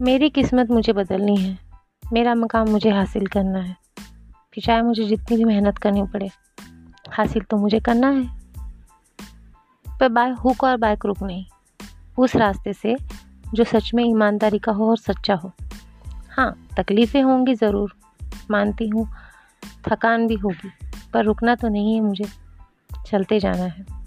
मेरी किस्मत मुझे बदलनी है। मेरा मकाम मुझे हासिल करना है। फिर चाहे मुझे जितनी भी मेहनत करनी पड़े, हासिल तो मुझे करना है। पर बाय हुक और बाय क्रुक नहीं। उस रास्ते से जो सच में ईमानदारी का हो और सच्चा हो। हाँ तकलीफ़ें होंगी ज़रूर, मानती हूँ, थकान भी होगी, पर रुकना तो नहीं है मुझे। चलते जाना है।